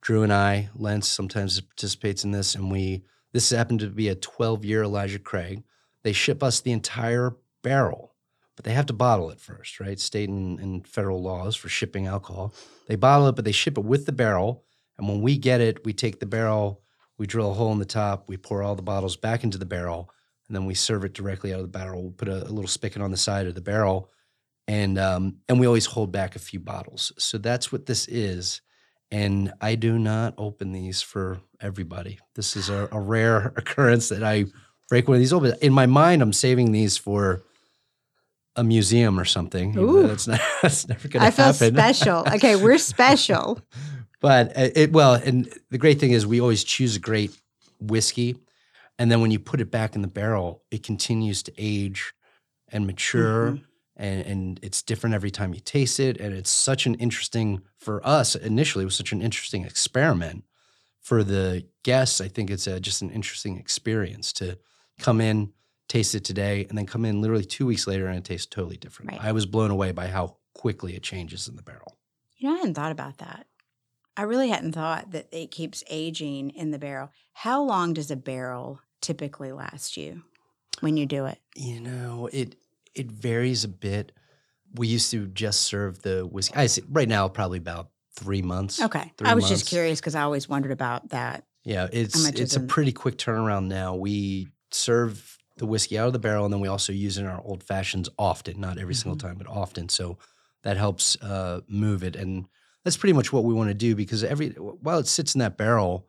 Drew and I, Lance sometimes participates in this, and we this happened to be a 12 year Elijah Craig. They ship us the entire barrel, but they have to bottle it first, right? State and, and federal laws for shipping alcohol. They bottle it, but they ship it with the barrel. And when we get it, we take the barrel, we drill a hole in the top, we pour all the bottles back into the barrel, and then we serve it directly out of the barrel. We'll put a, a little spigot on the side of the barrel, and um, and we always hold back a few bottles. So that's what this is. And I do not open these for everybody. This is a, a rare occurrence that I break one of these open. In my mind, I'm saving these for a museum or something. Ooh. That's not. That's never going to happen. I feel special. Okay, we're special. But uh, it well, and the great thing is we always choose a great whiskey, and then when you put it back in the barrel, it continues to age and mature, Mhm. And and it's different every time you taste it, and it's such an interesting for us initially. It was such an interesting experiment for the guests. I think it's a, just an interesting experience to come in, taste it today, and then come in literally two weeks later, and it tastes totally different. Right. I was blown away by how quickly it changes in the barrel. You know, I hadn't thought about that. I really hadn't thought that it keeps aging in the barrel. How long does a barrel typically last you when you do it? You know, it it varies a bit. We used to just serve the whiskey. I say right now probably about three months. Okay. three I was months. just curious because I always wondered about that. Yeah, it's it's a pretty quick turnaround now. We serve the whiskey out of the barrel, and then we also use it in our old fashions often, not every single Mm-hmm. time, but often. So that helps uh, move it, and that's pretty much what we want to do because every while it sits in that barrel,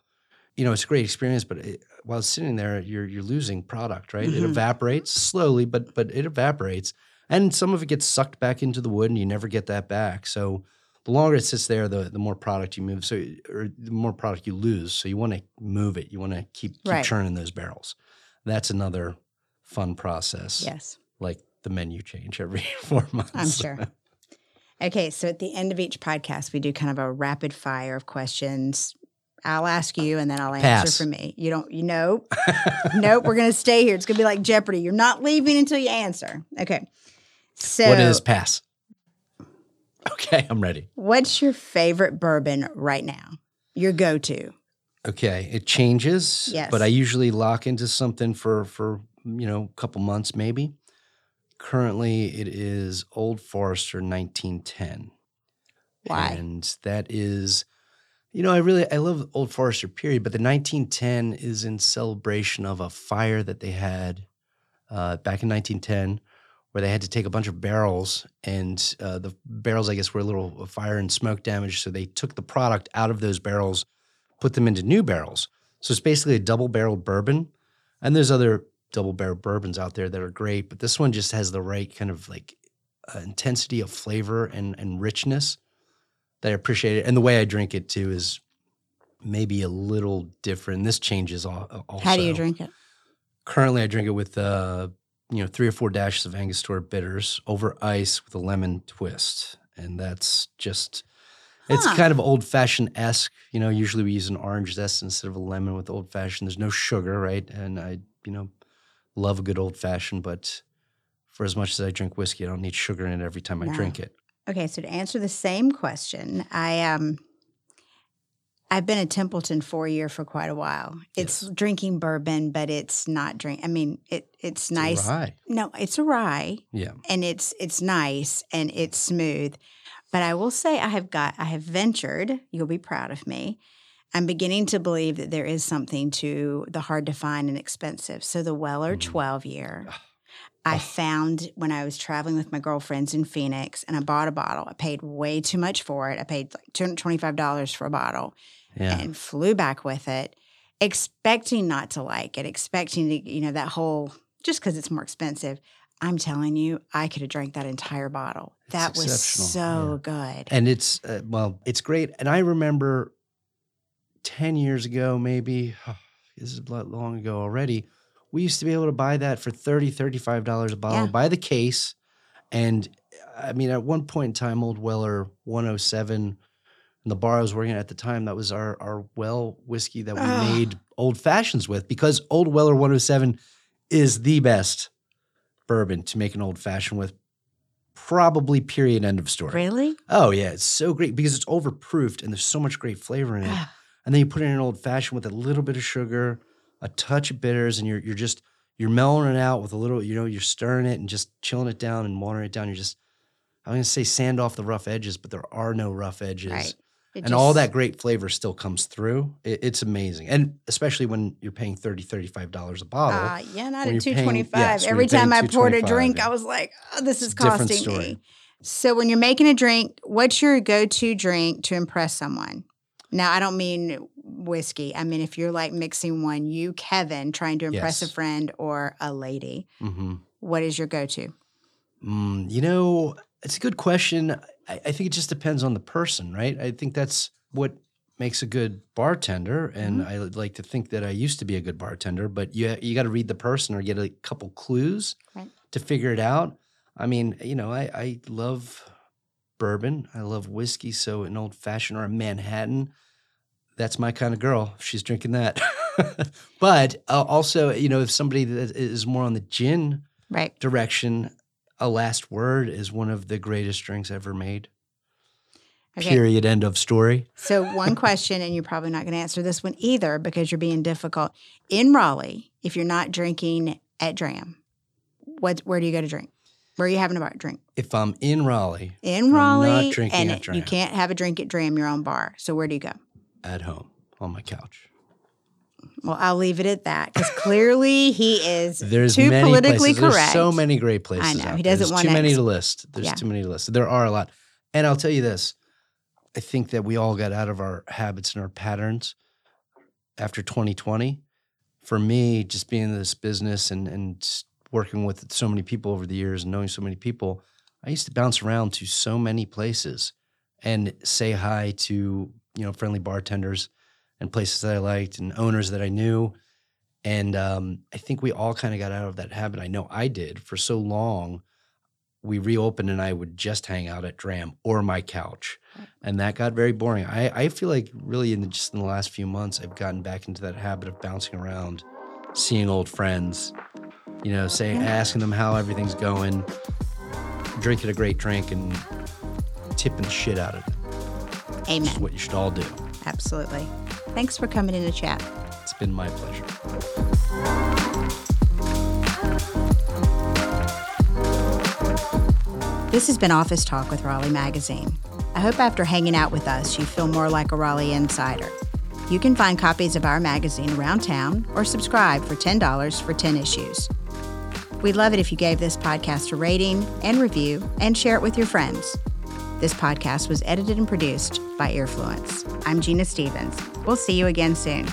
you know, it's a great experience. But it, while sitting there, you're you're losing product, right? It Mhm. evaporates slowly, but but it evaporates, and some of it gets sucked back into the wood, and you never get that back. So the longer it sits there, the the more product you move, so or the more product you lose. So you want to move it. You want to keep keep Right. churning those barrels. That's another fun process. Yes, like the menu change every four months. I'm sure. Okay, so at the end of each podcast, we do kind of a rapid fire of questions. I'll ask you, and then I'll answer Pass. for me. You don't, you know, nope. We're gonna stay here. It's gonna be like Jeopardy. You're not leaving until you answer. Okay. So, what is pass? Okay, I'm ready. what's your favorite bourbon right now? Your go-to? Okay, it changes. Yes. But I usually lock into something for for you know a couple months maybe. Currently, it is Old Forester 1910. Why? And that is, you know, I really I love Old Forester period, but the 1910 is in celebration of a fire that they had uh, back in 1910, where they had to take a bunch of barrels, and uh, the barrels I guess were a little fire and smoke damage, so they took the product out of those barrels, put them into new barrels. So it's basically a double barreled bourbon, and there's other double barreled bourbons out there that are great, but this one just has the right kind of like uh, intensity of flavor and and richness that I appreciate it. And the way I drink it too is maybe a little different. This changes al- also. How do you drink it? Currently, I drink it with uh, you know three or four dashes of Angostura bitters over ice with a lemon twist, and that's just. It's kind of old fashioned esque. You know, usually we use an orange zest instead of a lemon with old fashioned. There's no sugar, right? And I, you know, love a good old fashioned, but for as much as I drink whiskey, I don't need sugar in it every time I drink it. Okay, so to answer the same question, I um I've been a Templeton for a year for quite a while. It's Yes. drinking bourbon, but it's not drink. I mean, it it's nice. Right. No, it's a rye, Yeah. and it's it's nice and it's smooth. But I will say I have got I have ventured. You'll be proud of me. I'm beginning to believe that there is something to the hard to find and expensive. So the Weller Mhm. 12 year, I Oh. found when I was traveling with my girlfriends in Phoenix and I bought a bottle. I paid way too much for it. I paid like $225 for a bottle Yeah. and flew back with it, expecting not to like it, expecting to, you know, that whole, just because it's more expensive. I'm telling you, I could have drank that entire bottle. It's that was so good. and it's uh, well it's great and i remember 10 years ago maybe this is long ago already we used to be able to buy that for 30 35 dollars a bottle Yeah. by the case and i mean at one point in time old weller 107 and the bar i was working at at the time that was our our well whiskey that we made old fashions with because old weller 107 is the best bourbon to make an old fashioned with probably period end of story Really? Oh yeah, it's so great because it's overproofed and there's so much great flavor in it. And then you put it in an old fashioned with a little bit of sugar, a touch of bitters, and you're you're just you're mellowing it out with a little, you know, you're stirring it and just chilling it down and watering it down. You're just I'm gonna say sand off the rough edges, but there are no rough edges. right. And all that great flavor still comes through. It- it's amazing. And especially when you're paying 30 $35 a bottle. Uh, yeah, not at you're paying- yes, Every time I poured a drink, yeah. I was like, "Oh, this is costing me." So, when you're making a drink, what's your go to drink to impress someone? Now, I don't mean whiskey. I mean if you're like mixing one, you Kevin trying to impress a friend or a lady. hmm What is your go to? Mm, you know, it's a good question. I, I think it just depends on the person, right? I think that's what makes a good bartender, and Mm-hmm. I like to think that I used to be a good bartender. But you you got to read the person or get a couple clues Right. to figure it out. I mean, you know, I I love bourbon. I love whiskey. So an old fashioned or a Manhattan, that's my kind of girl. She's drinking that. but uh, also, you know, if somebody that is more on the gin Right. direction, a last word is one of the greatest drinks ever made. Okay. Period. End of story. So, one question, and you're probably not going to answer this one either because you're being difficult. In Raleigh, if you're not drinking at Dram, what where do you go to drink? Where are you having a bar drink? If I'm in Raleigh In Raleigh, drinking and you can't have a drink at Dram, your own bar. So, where do you go? at home on my couch, Well, I'll leave it at that because clearly he is there's too many politically places. There's correct. so many great places. I know. He doesn't There's want too many ex- to list. There's Yeah. too many to list. There are a lot, and I'll tell you this: I think that we all got out of our habits and our patterns after 2020. For me, just being in this business and and working with so many people over the years and knowing so many people, I used to bounce around to so many places and say hi to you know friendly bartenders and places that I liked and owners that I knew. And um, I think we all kind of got out of that habit. I know I did for so long. We reopened and I would just hang out at Dram or my couch. And that got very boring. I, I feel like really in the, just in the last few months, I've gotten back into that habit of bouncing around, seeing old friends, you know, saying, asking them how everything's going, drinking a great drink and tipping the shit out of it. Which is Amen. what you should all do. Absolutely. Thanks for coming in to chat. It's been my pleasure. This has been Office Talk with Raleigh Magazine. I hope after hanging out with us, you feel more like a Raleigh insider. You can find copies of our magazine around town or subscribe for $10 for 10 issues. We'd love it if you gave this podcast a rating and review and share it with your friends. This podcast was edited and produced by Earfluence. I'm Gina Stephens. We'll see you again soon.